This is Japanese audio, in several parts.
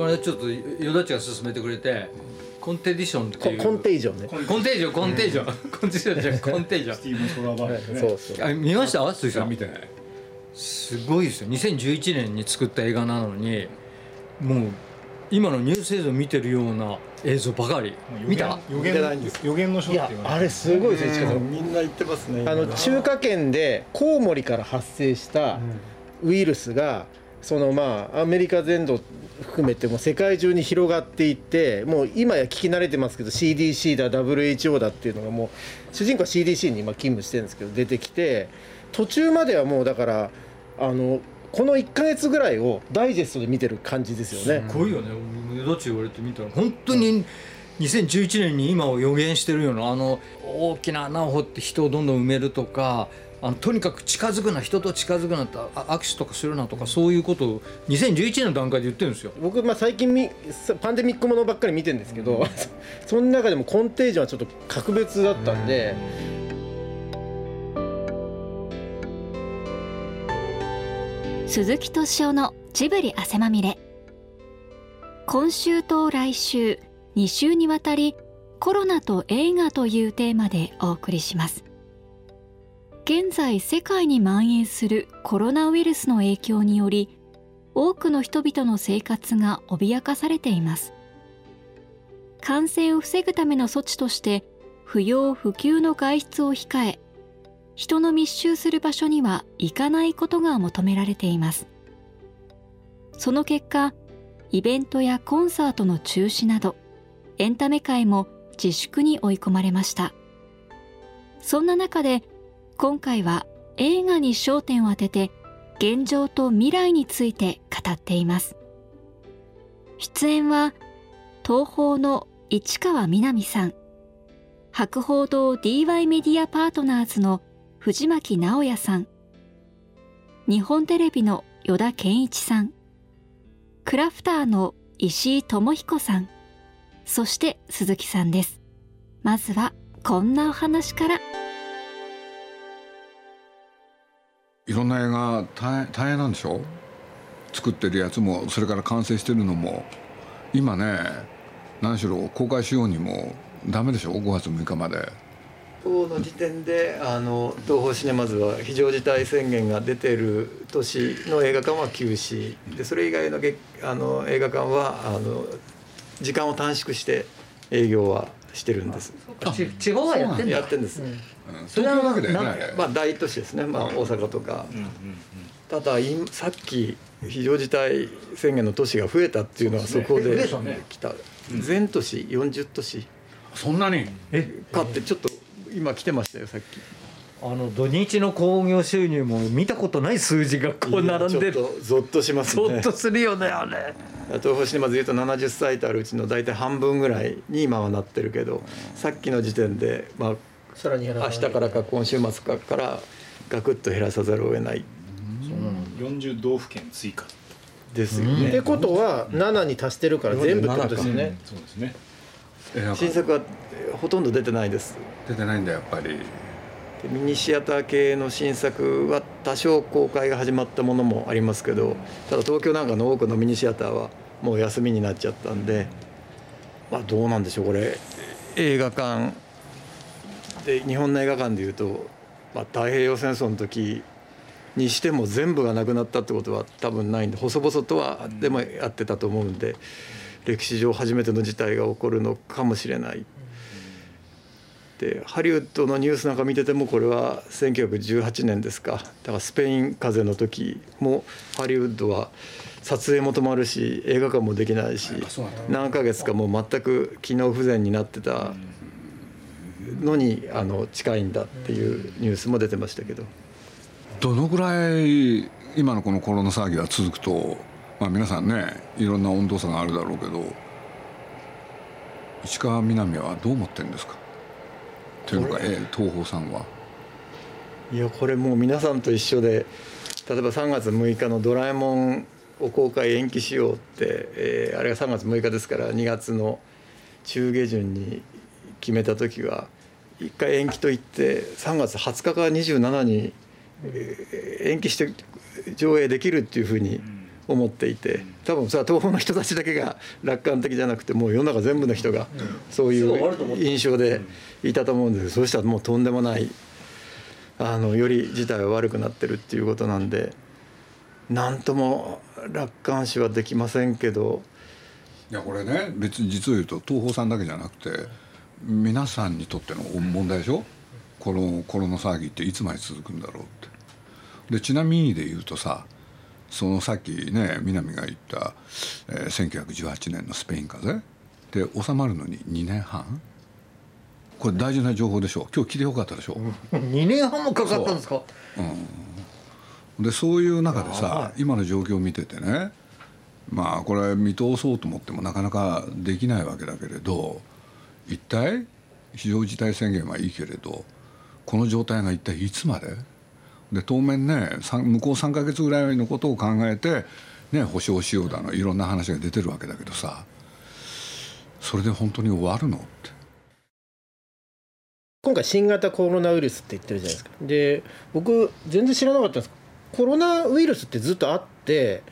これちょっとよだちが勧めてくれてコンテディションっていう。コンテージョンね。コンテージョンコンテージョン。コンテージョン コンテージョン。スティーブン・ソラーバーですねそうそう。あ見ました？鈴木さん見てない？すごいですよ。2011年に作った映画なのにもう今のニュース映像見てるような映像ばかり。見た予言ないんです予言の書てあれすごいですね。近さんみんな言ってますねあの中華圏でコウモリから発生したウイルスがそのまあアメリカ全土含めても世界中に広がっていってもう今や聞き慣れてますけど CDC だ WHO だっていうのがもう主人公は CDC に今勤務してるんですけど出てきて途中まではもうだからあのこの1か月ぐらいをダイジェストで見てる感じですよね。すごいよねよだち言われてみたら本当に2011年に今を予言してるようなあの大きな穴を掘って人をどんどん埋めるとかあのとにかく近づくな人と近づくなとあ握手とかするなとかそういうことを2011年の段階で言ってるんですよ。僕、まあ、最近みパンデミックものばっかり見てるんですけど、その中でもコンテージョンはちょっと格別だったんで、鈴木敏夫のジブリ汗まみれ。今週と来週2週にわたりコロナと映画というテーマでお送りします現在世界に蔓延するコロナウイルスの影響により多くの人々の生活が脅かされています。感染を防ぐための措置として不要不急の外出を控え人の密集する場所には行かないことが求められています。その結果イベントやコンサートの中止などエンタメ界も自粛に追い込まれました。そんな中で今回は映画に焦点を当てて現状と未来について語っています。出演は東宝の市川みなみさん。博報堂 DY メディアパートナーズの藤巻直也さん。日本テレビの依田健一さん。クラフターの石井智彦さん。そして鈴木さんです。まずはこんなお話から。いろんな映画大変大変なんでしょ？作ってるやつもそれから完成してるのも。今ね何しろ公開しようにもダメでしょ？5月6日まで。今日の時点であの東宝シネマズは非常事態宣言が出てる年の映画館は休止。でそれ以外の劇あの映画館はあの時間を短縮して営業はしてるんです。地方はやってんだ。やってるんです、うん。東京だけだよねまあ大都市ですね、まあ、大阪とか、ただ今さっき非常事態宣言の都市が増えたっていうのはそこで来た、全都市40都市そんなに？かってちょっと今来てましたよさっきあの土日の興行収入も見たことない数字がこう並んでる。ちょっとゾッとしますね。ゾッとするよねあれ。東宝シネマズ言うと70サイトあるうちの大体半分ぐらいに今はなってるけどさっきの時点で、まあ、さらに減ら明さない。日からか今週末かからガクッと減らさざるを得ない。40道府県追加。ですよね。ってことは7に足してるから全部ってことですよね。そうですね。新作はほとんど出てないです。出てないんだやっぱり。でミニシアター系の新作は多少公開が始まったものもありますけどただ東京なんかの多くのミニシアターはもう休みになっちゃったんでまあどうなんでしょうこれ映画館で日本の映画館でいうと、まあ、太平洋戦争の時にしても全部がなくなったってことは多分ないんで細々とはでもやってたと思うんで歴史上初めての事態が起こるのかもしれない。でハリウッドのニュースなんか見ててもこれは1918年ですか。だからスペイン風邪の時もハリウッドは撮影も止まるし映画館もできないし何ヶ月かもう全く機能不全になってたのにあの近いんだっていうニュースも出てましたけど。どのぐらい今のこのコロナ騒ぎが続くと、まあ、皆さんねいろんな温度差があるだろうけど石川みなみはどう思ってるんですか？というか、えー東宝さんは。いやこれもう皆さんと一緒で例えば3月6日の「ドラえもん」を公開延期しようって、えーあれが3月6日ですから2月の中下旬に決めた時は一回延期といって3月20日から27に、延期して上映できるっていうふうに思っていて多分さ東方の人たちだけが楽観的じゃなくてもう世の中全部の人がそういう印象でいたと思うんです。けどそうしたらもうとんでもないあのより事態は悪くなってるっていうことなんで何とも楽観視はできませんけどいやこれね別に実を言うと東宝さんだけじゃなくて皆さんにとっての問題でしょ？このコロナ騒ぎっていつまで続くんだろうって。でちなみにで言うとさそのさっきね南が言った、えー、1918年のスペイン風邪で収まるのに2年半？これ大事な情報でしょ今日来てよかったでしょ、う。2年半もかかったんですか？うん、でそういう中でさ今の状況を見ててねまあこれ見通そうと思ってもなかなかできないわけだけれど一体非常事態宣言はいいけれどこの状態が一体いつまで？で当面ね向こう3か月ぐらいのことを考えて、ね、保証しようだのいろんな話が出てるわけだけどさ。それで本当に終わるのって。今回新型コロナウイルスって言ってるじゃないですか。で僕全然知らなかったんです。コロナウイルスってずっとあって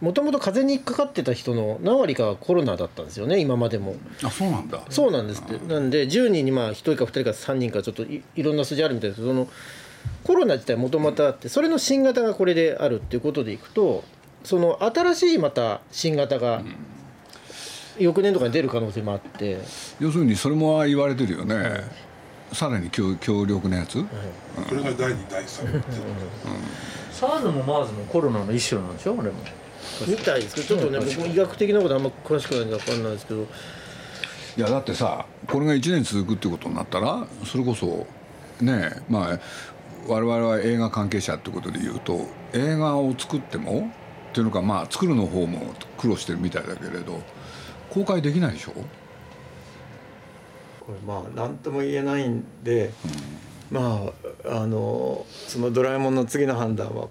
もともと風邪にかかってた人の何割かはコロナだったんですよね今までも。あそうなんだ。そうなんですって。なんで10人にまあ1人か2人か3人かちょっといろんな数字あるみたいですそのコロナ自体もともとあってそれの新型がこれであるっていうことでいくとその新しいまた新型が翌年とかに出る可能性もあって、要するにそれも言われてるよね、さらに強強力なやつ、はい。それが第2第3、うん、SARS も MERS もコロナの一種なんでしょあれも。みたいですけどちょっとね僕も医学的なことあんま詳しくないんで分かんないですけど。いやだってさこれが1年続くってことになったらそれこそねまあ我々は映画関係者ってことで言うと映画を作ってもっていうのかまあ作るの方も苦労してるみたいだけれど公開できないでしょ？これまあ何とも言えないんで、うん、まああのその「ドラえもん」の次の判断は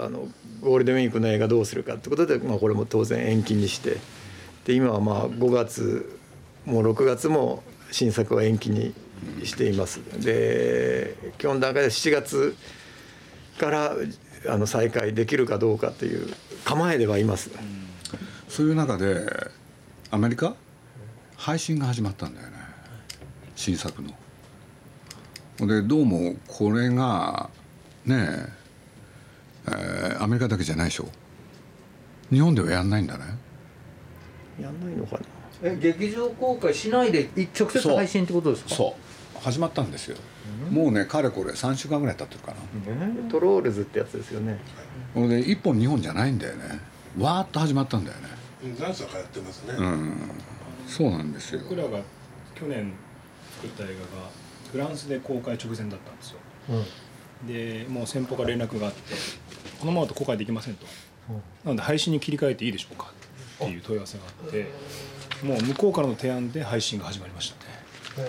あのゴールデンウィークの映画どうするかってことで、まあ、これも当然延期にしてで今はまあ5月もう6月も新作は延期にしています。で今日の段階で7月からあの再開できるかどうかという構えではいます、そういう中でアメリカ？配信が始まったんだよね。新作の。でどうもこれがねえー、アメリカだけじゃないでしょ。日本ではやんないんだね。やんないのかな。え劇場公開しないで直接配信ってことですか？そう始まったんですよ、うん、もうねかれこれ3週間ぐらい経ってるかな、トロールズってやつですよね。これで1本2本じゃないんだよね。わーっと始まったんだよね。何作かやってますね。うん。そうなんですよ。僕らが去年作った映画がフランスで公開直前だったんですよ、うん、でもう先方から連絡があってこのままと公開できませんと、うん、なので配信に切り替えていいでしょうか。っていう問い合わせがあってもう向こうからの提案で配信が始まりましたね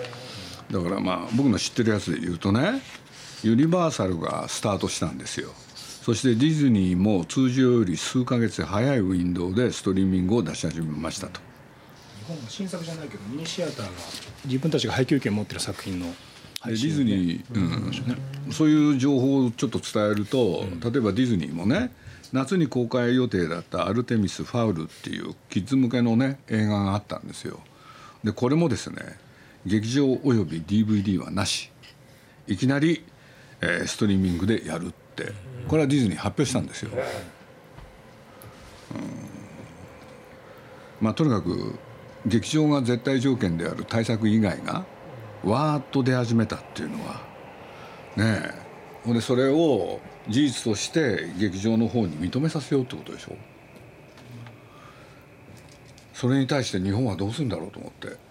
だからまあ僕の知ってるやつで言うとねユニバーサルがスタートしたんですよ。そしてディズニーも通常より数か月早いウィンドウでストリーミングを出し始めましたと。日本は新作じゃないけどミニシアターが自分たちが配給権を持ってる作品のディズニー、うん、そういう情報をちょっと伝えると、例えばディズニーもね夏に公開予定だった「アルテミス・ファウル」っていうキッズ向けのね映画があったんですよ。でこれもですね劇場および DVD はなし。いきなり、えー、ストリーミングでやるって。これはディズニー発表したんですよ、うん、まあとにかく劇場が絶対条件である対策以外がわーっと出始めたっていうのはねえ。ほんでそれを事実として劇場の方に認めさせようってことでしょ。それに対して日本はどうするんだろうと思って。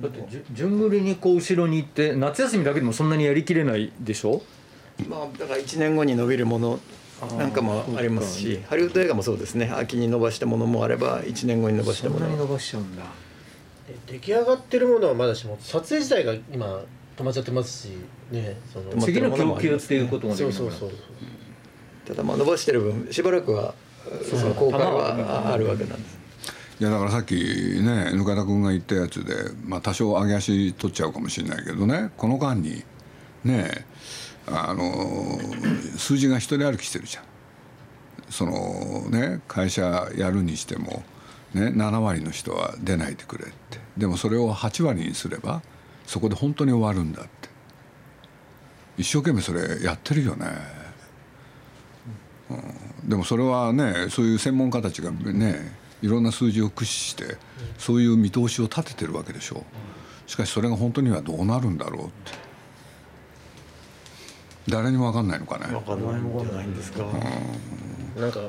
だって順繰りにこう後ろに行って夏休みだけでもそんなにやりきれないでしょ？まあだから1年後に伸びるものなんかもありますしハリウッド映画もそうですね。秋に伸ばしたものもあれば1年後に伸ばしたものそんなに伸ばしちゃうんだ。出来上がってるものはまだしも撮影自体が今止まっちゃってますしねその次の供給っていうこともできなそうそうそうただまあ伸ばしてる分しばらくはその効果はあるわけなんですいやだからさっきねぬかた君が言ったやつで、まあ、多少上げ足取っちゃうかもしれないけどねこの間にねあの数字が一人歩きしてるじゃん。そのね会社やるにしても、ね、7割の人は出ないでくれって。でもそれを8割にすればそこで本当に終わるんだって。一生懸命それやってるよね、うん、でもそれはねそういう専門家たちがねいろんな数字を駆使してそういう見通しを立ててるわけでしょう。しかしそれが本当にはどうなるんだろうって。誰にも分かんないのかね。分かんないんじゃないんですか、うん、なんか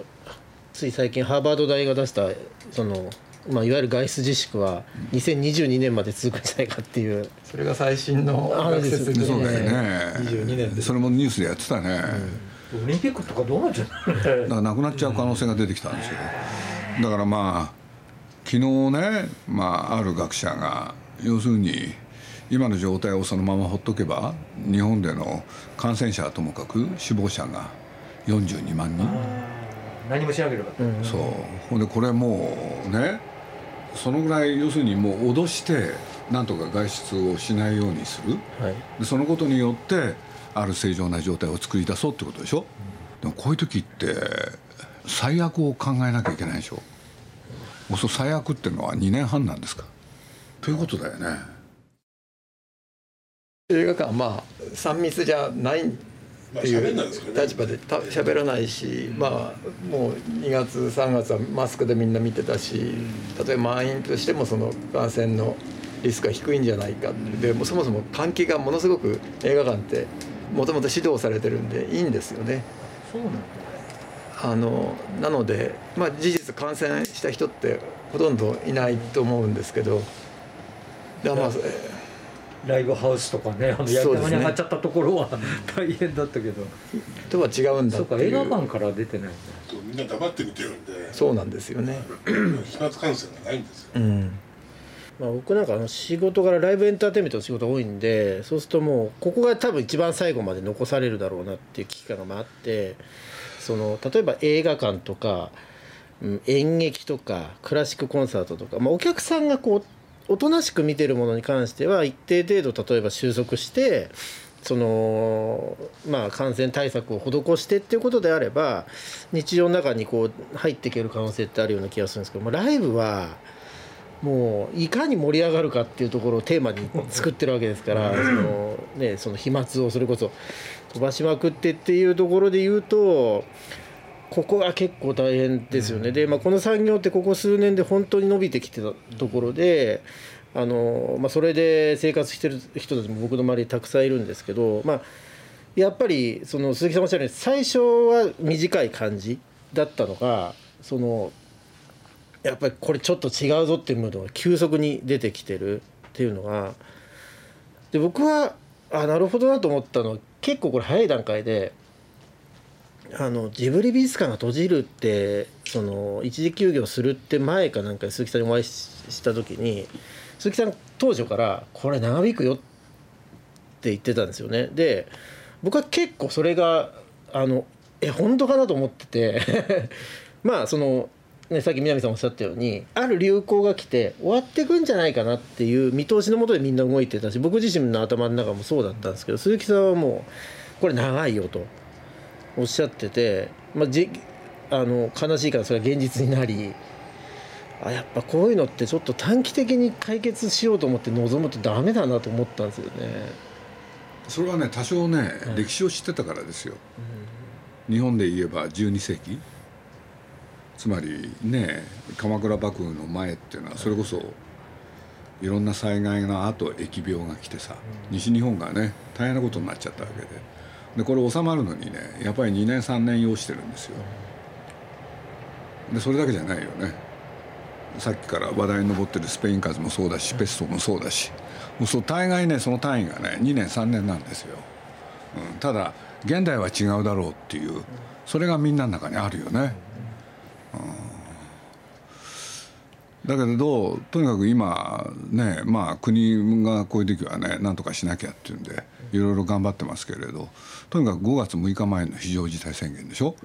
つい最近ハーバード大が出したそのまあ、いわゆる外出自粛は2022年まで続くんじゃないかっていう。それが最新の学説でそうだよね。22年でそれもニュースでやってたね、オリンピックとかどうなっちゃうだからなくなっちゃう可能性が出てきたんですよだからまあ昨日ね、まあ、ある学者が要するに今の状態をそのままほっとけば日本での感染者はともかく死亡者が42万人。何もしなければ、うん、そう。ほんでこれもうねそのぐらい要するにもう脅してなんとか外出をしないようにする、はい、でそのことによってある正常な状態を作り出そうってことでしょ、うん、でもこういう時って最悪を考えなきゃいけないでしょ。うそ最悪っていうのは2年半なんですか。ということだよね。映画館まあ3密じゃないっていう立場で喋らないし、まあもう2月3月はマスクでみんな見てたし例えば満員としてもその感染のリスクが低いんじゃないかでもそもそも換気がものすごく映画館ってもともと指導されてるんでいいんですよね。そうなんあのなので、まあ、事実感染した人ってほとんどいないと思うんですけどだまあライブハウスとかねあのやり玉に上がっちゃったところは大変だったけど。とは違うんだそうか映画館から出てない。んだそうみんな黙って見てるんでそうなんですよね。飛沫感染がないんですよ、うん。まあ、僕なんかあの仕事からライブエンターテインメントの仕事が多いんでそうするともうここが多分一番最後まで残されるだろうなっていう危機感があってその例えば映画館とか、うん、演劇とかクラシックコンサートとか、まあ、お客さんがこうおとなしく見てるものに関しては一定程度例えば収束してそのまあ感染対策を施してっていうことであれば日常の中にこう入っていける可能性ってあるような気がするんですけどもライブはもういかに盛り上がるかっていうところをテーマに作ってるわけですからその、ね、その飛沫をそれこそ飛ばしまくってっていうところで言うとここが結構大変ですよね、うん、で、まあ、この産業ってここ数年で本当に伸びてきてたところであの、まあ、それで生活してる人たちも僕の周りにたくさんいるんですけど、まあ、やっぱりその鈴木さんおっしゃるように最初は短い感じだったのがそのやっぱりこれちょっと違うぞっていうムードが急速に出てきてるっていうのがで僕はあなるほどなと思ったのは結構これ早い段階であのジブリ美術館が閉じるってその一時休業するって前かなんか鈴木さんにお会いした時に鈴木さん当初からこれ長引くよって言ってたんですよね。で僕は結構それがあのえ本当かなと思ってて。まあそのね、さっき南さんおっしゃったようにある流行が来て終わっていくんじゃないかなっていう見通しのもとでみんな動いてたし僕自身の頭の中もそうだったんですけど鈴木さんはもうこれ長いよとおっしゃってて、まあ、じあの悲しいからそれが現実になりあやっぱこういうのってちょっと短期的に解決しようと思って臨むとダメだなと思ったんですよね。それはね多少ね、はい、歴史を知ってたからですよ。うん、日本で言えば12世紀つまりね鎌倉幕府の前っていうのはそれこそいろんな災害のあと疫病が来てさ、西日本がね大変なことになっちゃったわけで。でこれ収まるのにねやっぱり2年3年要してるんですよ。でそれだけじゃないよね。さっきから話題に上ってるスペイン風邪もそうだしペストもそうだし。もうそう大概ねその単位がね2年3年なんですよ、うん、ただ現代は違うだろうっていうそれがみんなの中にあるよね、うん、だけどとにかく今ねまあ国がこういう時はねなんとかしなきゃっていうんでいろいろ頑張ってますけれどとにかく5月6日前の非常事態宣言でしょ？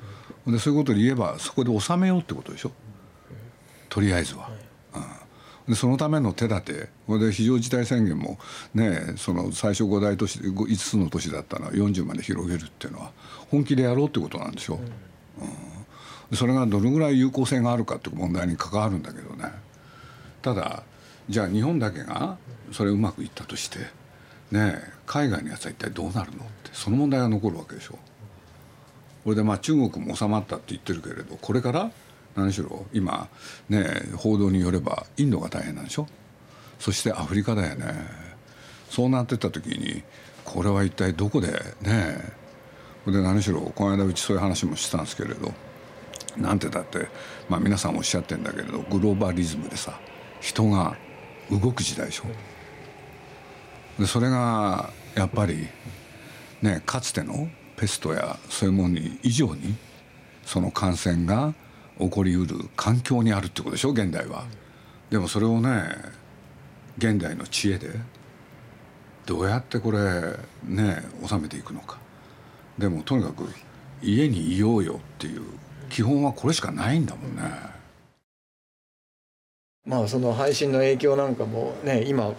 でそういうことで言えばそこで収めようってことでしょ？とりあえずは。うん、でそのための手立てこれで非常事態宣言もねその最初5大都市5つの都市だったのは40まで広げるっていうのは本気でやろうってことなんでしょ？うん、それがどのぐらい有効性があるかっていう問題に関わるんだけどねただじゃあ日本だけがそれうまくいったとしてね海外のやつは一体どうなるのってその問題が残るわけでしょ。これでまあ中国も収まったって言ってるけれどこれから何しろ今ね報道によればインドが大変なんでしょ。そしてアフリカだよね。そうなってった時にこれは一体どこでねで何しろこの間うちそういう話もしてたんですけれどなんてだって、まあ、皆さんおっしゃってんだけれどグローバリズムでさ人が動く時代でしょでそれがやっぱりねかつてのペストやそういうものに以上にその感染が起こりうる環境にあるってことでしょ現代は。でもそれをね現代の知恵でどうやってこれね収めていくのかでもとにかく家にいようよっていう基本はこれしかないんだもんね。まあその配信の影響なんかもね今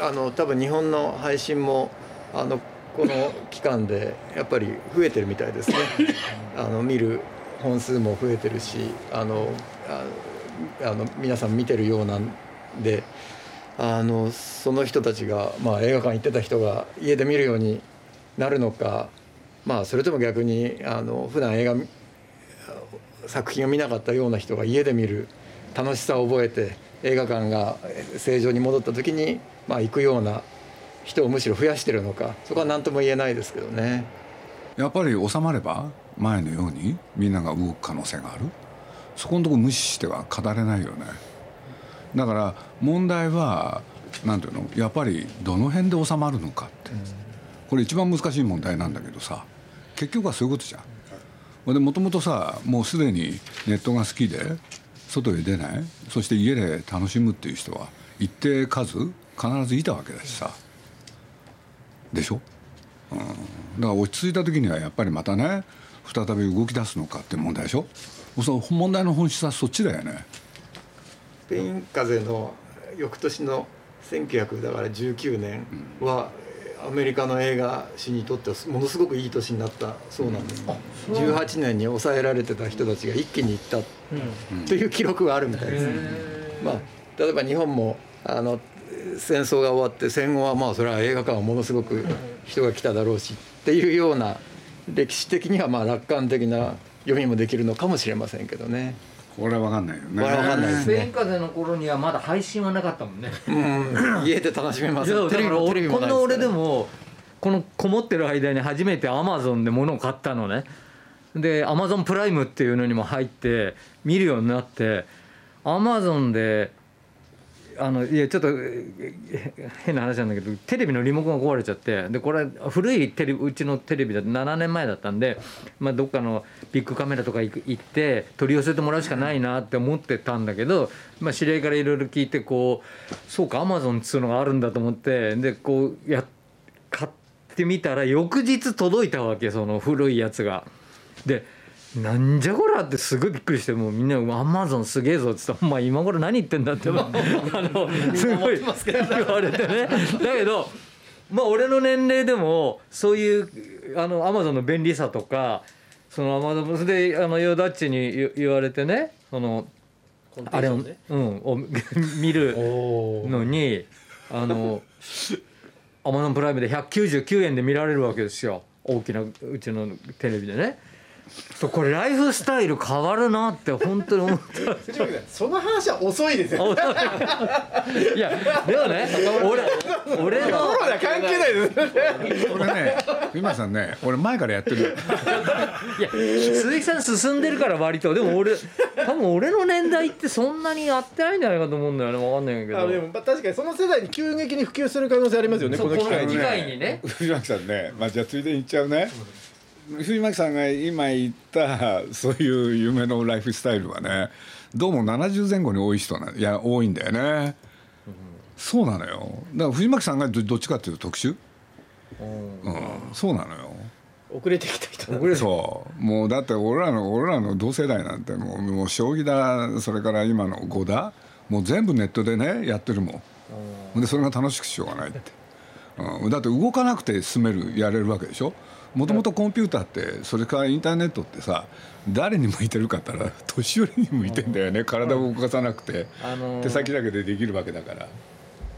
あの多分日本の配信もあのこの期間でやっぱり増えてるみたいですね。あの見る本数も増えてるしあのあの皆さん見てるようなんであのその人たちが、まあ、映画館行ってた人が家で見るようになるのか、まあ、それとも逆にあの普段映画作品を見なかったような人が家で見る楽しさを覚えて映画館が正常に戻った時に、まあ、行くような人をむしろ増やしてるのかそこは何とも言えないですけどね。やっぱり収まれば前のようにみんなが動く可能性がある。そこのとこ無視しては語れないよね。だから問題は何ていうのやっぱりどの辺で収まるのかって。これ一番難しい問題なんだけどさ結局はそういうことじゃん。でもともとさもうすでにネットが好きで外へ出ない？そして家で楽しむっていう人は一定数必ずいたわけだしさ。でしょ、うん、だから落ち着いた時にはやっぱりまたね再び動き出すのかって問題でしょ？その問題の本質はそっちだよね。スペイン風邪の翌年の1919年は、アメリカの映画史にとってはものすごくいい年になったそうなんです、うん、18年に抑えられてた人たちが一気にいったという記録があるみたいです、まあ、例えば日本もあの戦争が終わって戦後はまあそれは映画館はものすごく人が来ただろうしっていうような歴史的にはまあ楽観的な読みもできるのかもしれませんけどね。これは分かんないよね。これは分かんないですね。スペイン風邪の頃にはまだ配信はなかったもんね。うん、家で楽しめます。テレビテレビもこんな俺でもこのこもってる間に初めてアマゾンで物を買ったのね。でアマゾンプライムっていうのにも入って見るようになってアマゾンであのいやちょっと変な話なんだけどテレビのリモコンが壊れちゃってでこれ古いテレビうちのテレビだと7年前だったんで、まあ、どっかのビッグカメラとか行って取り寄せてもらうしかないなって思ってたんだけど、まあ、知り合いからいろいろ聞いてこうそうかアマゾンっつうのがあるんだと思ってでこうや買ってみたら翌日届いたわけその古いやつが。でなんじゃこらってすごいびっくりしてもうみんな「アマゾンすげえぞ」っつって「お前今頃何言ってんだ」って あのすごい言われてね。だけどまあ俺の年齢でもそういうあのアマゾンの便利さとかそのアマゾンであのヨダッチに言われてねそのあれを,、うん、を 見るのにあのアマゾンプライムで199円で見られるわけですよ。大きなうちのテレビでね。そうこれライフスタイル変わるなって本当に思った。その話は遅いですよいやでもね俺俺の。コロナ関係ないです俺ね今さんね俺前からやってる。いや鈴木さん進んでるから割と。でも俺多分俺の年代ってそんなにやってないんじゃないかと思うんだよね。分かんないけど。あでも確かにその世代に急激に普及する可能性ありますよねこの機会に。ねにね。藤巻さんねまあじゃあついでに言っちゃうね、うん藤巻さんが今言ったそういう夢のライフスタイルはねどうも70前後に多い人ないや多いんだよね、うん、そうなのよ。だから藤巻さんがどっちかっていうと特殊、うん、そうなのよ。遅れてきた人遅れそう。もうだって俺らの俺らの同世代なんてもうもう将棋だそれから今の碁だもう全部ネットでねやってるもん。でそれが楽しくしようがないってうん、だって動かなくて進めるやれるわけでしょ？もともとコンピューターってそれからインターネットってさ誰に向いてるかって言ったら年寄りに向いてんだよね。体を動かさなくて、あのー手先だけでできるわけだから。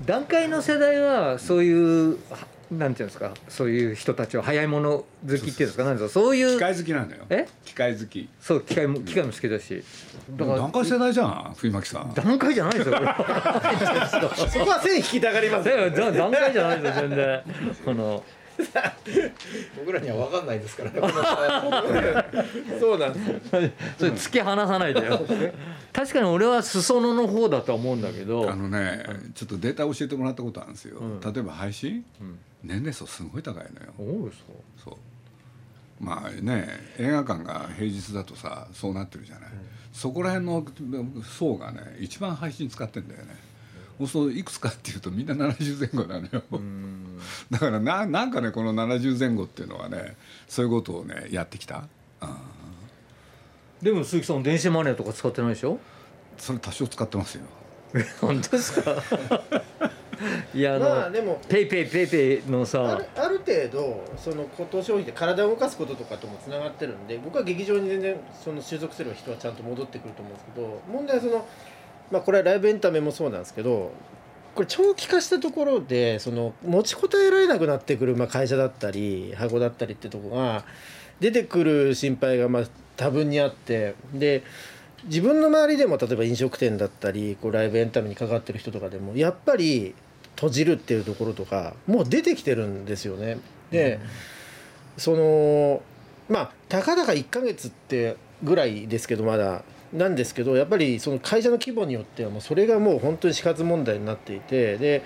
段階の世代はそういうはなんていうんですか？そういう人たちは早いもの好きっていうんですか？なんですか？そういう機械好きなんだよ。え？機械好き。そう機械も機械も好きだし。だから段階世代じゃん冬巻さん。段階じゃないですよ。こ れそこは線引きたがりますだからだ段階じゃないですよ全然。あの。僕らには分かんないですからね そうなんですよ。それ突き放さないでよ。確かに俺は裾野の方だとは思うんだけど。あのねちょっとデータ教えてもらったことあるんですよ、うん。例えば配信、ん年齢層すごい高いのよ。そうですか？そう。まあね映画館が平日だとさそうなってるじゃない、そこら辺の層がね一番配信使ってんだよね、そうするといくつかっていうとみんな70前後なのよ。だからななんかねこの70前後っていうのはねそういうことをねやってきた、うんでも鈴木さん電子マネーとか使ってないでしょ？それ多少使ってますよ。本当ですか？いやあの、まあでもペイペイペイペイのあさるある程度そのコト消費で体を動かすこととかともつながってるんで僕は劇場に全然その所属する人はちゃんと戻ってくると思うんですけど問題はそのまあこれはライブエンタメもそうなんですけどこれ長期化したところでその持ちこたえられなくなってくるまあ会社だったり箱だったりってとこが出てくる心配がまあ多分にあってで自分の周りでも例えば飲食店だったりこうライブエンタメに関わってる人とかでもやっぱり閉じるっていうところとかもう出てきてるんですよね。で、そのまあたかだか1ヶ月ってぐらいですけどまだなんですけどやっぱりその会社の規模によってはもうそれがもう本当に死活問題になっていてで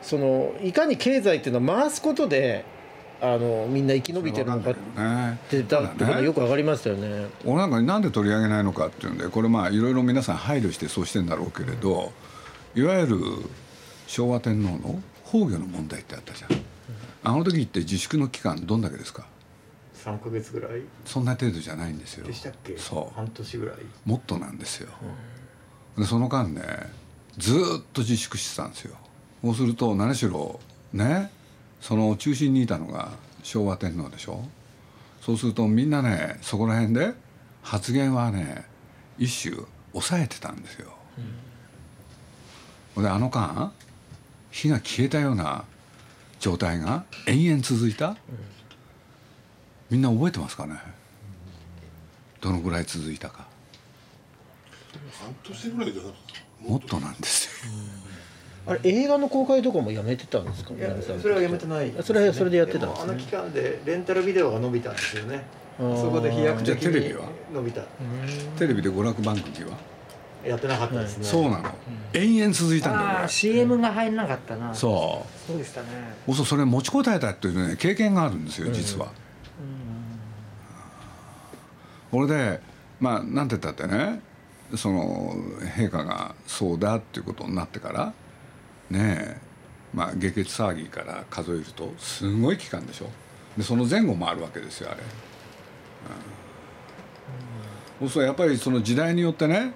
そのいかに経済っていうのを回すことであのみんな生き延びてるのかっねてだってことがよくわかりましたよね。俺なんかなんで取り上げないのかっていうんでこれまあいろいろ皆さん配慮してそうしてんだろうけれどいわゆる昭和天皇の崩御の問題ってあったじゃん。あの時って自粛の期間どんだけですか？3ヶ月ぐらい。そんな程度じゃないんですよ。でしたっけ？そう。半年ぐらい。もっとなんですよ。でその間ねずーっと自粛してたんですよ。そうすると何しろねその中心にいたのが昭和天皇でしょ？そうするとみんなねそこら辺で発言はね一種抑えてたんですよ、であの間火が消えたような状態が延々続いた、みんな覚えてますかね？どのぐらい続いたか。半年ぐらいじゃなかったもっとなんですよ。あれ映画の公開とかもやめてたんですか？いやそれはやめてない。それはそれでやってたんですね。もあの期間でレンタルビデオが伸びたんですよね。そこで飛躍的にじゃあテレビは？伸びた。テレビで娯楽番組は？やってなかったですね、そうなの。延々続いたんだよこれ。CM が入んなかったな。そう。そうでしたね。そうそれ持ちこたえたっていうね経験があるんですよ実は。これでまあなんて言ったってねその陛下がそうだっていうことになってからねえまあ下血騒ぎから数えるとすごい期間でしょ。でその前後もあるわけですよあれ。うん、そうやっぱりその時代によってね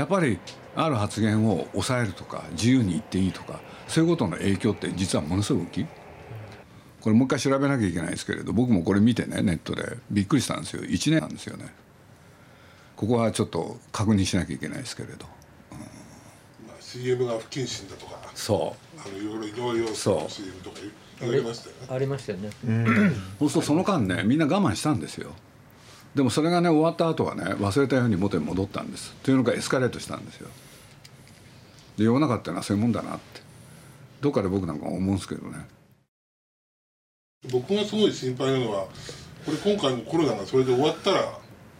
やっぱりある発言を抑えるとか自由に言っていいとかそういうことの影響って実はものすごく大きい。これもう一回調べなきゃいけないですけれど僕もこれ見てねネットで。びっくりしたんですよ。1年なんですよね。ここはちょっと確認しなきゃいけないですけれど。まあ、CM が不謹慎だとかそあのいろいろいろいろそう CM とか言われましたよね。ありましたよね。う。そうするとその間ねみんな我慢したんですよでもそれがね終わった後はね忘れたように元に戻ったんです。というのがエスカレートしたんですよ。で世の中ってのはそういうもんだなって。どっかで僕なんか思うんですけどね。僕がすごい心配なのはこれ今回のコロナがそれで終わったら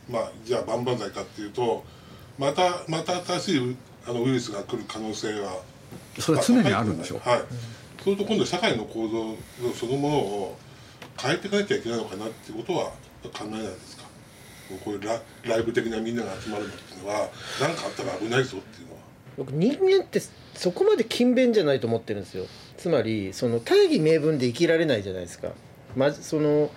まあじゃあ万々歳かっていうとまたまた新しいあのウイルスが来る可能性がそれは常にあるんでしょはい、そうすると今度社会の構造そのものを変えていかなきゃいけないのかなっていうことは考えないですか？こういうラライブ的なみんなが集まるのっていうのは何かあったら危ないぞっていうのは。僕人間ってそこまで勤勉じゃないと思ってるんですよ。つまりその大義名分で生きられないじゃないですか。まその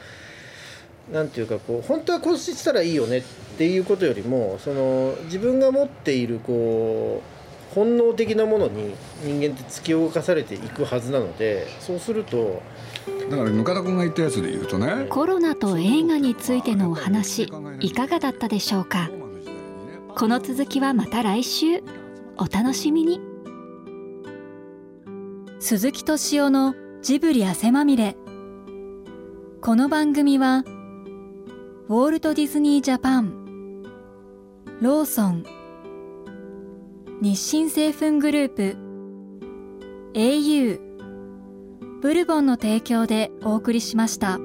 なんていうかこう本当はこうしたらいいよねっていうことよりもその自分が持っているこう本能的なものに人間って突き動かされていくはずなのでそうするとだからぬか田君が言ったやつで言うとねコロナと映画についてのお話いかがだったでしょうか？この続きはまた来週。お楽しみに。鈴木敏夫のジブリ汗まみれ。この番組はウォールト・ディズニー・ジャパンローソン日清製粉グループ au ブルボンの提供でお送りしました。